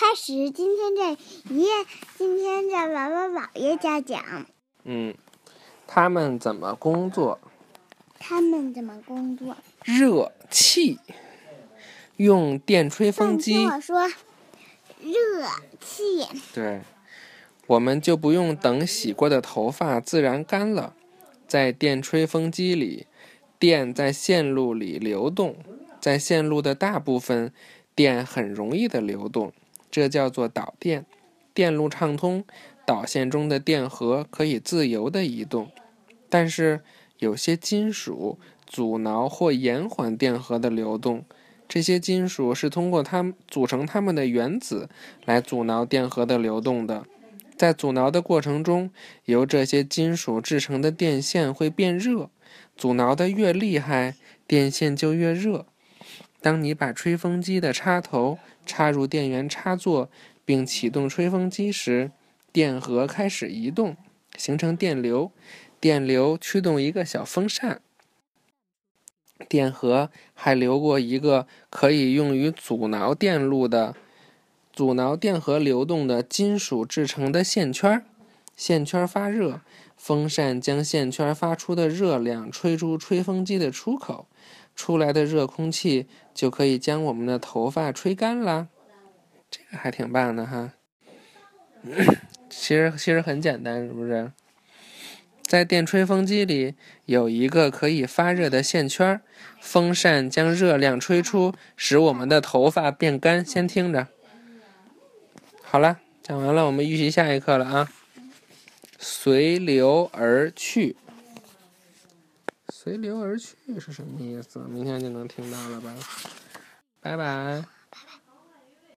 开始今天这爷爷，今天在姥姥姥爷家讲。嗯，他们怎么工作？他们怎么工作？热气，用电吹风机。我说，热气。对，我们就不用等洗过的头发自然干了，在电吹风机里，电在线路里流动，在线路的大部分，电很容易的流动。这叫做导电，电路畅通，导线中的电荷可以自由地移动。但是有些金属阻挠或延缓电荷的流动，这些金属是通过它们组成它们的原子来阻挠电荷的流动的。在阻挠的过程中，由这些金属制成的电线会变热，阻挠的越厉害，电线就越热。当你把吹风机的插头插入电源插座，并启动吹风机时，电荷开始移动，形成电流。电流驱动一个小风扇，电荷还流过一个可以用于阻挠电路的、阻挠电荷流动的金属制成的线圈。线圈发热，风扇将线圈发出的热量吹出吹风机的出口。出来的热空气就可以将我们的头发吹干啦，这个还挺棒的哈。其实其实很简单，是不是？在电吹风机里有一个可以发热的线圈，风扇将热量吹出，使我们的头发变干。先听着。好了，讲完了，我们预习下一课了啊。随流而去。随流而去是什么意思？明天就能听到了吧？拜拜。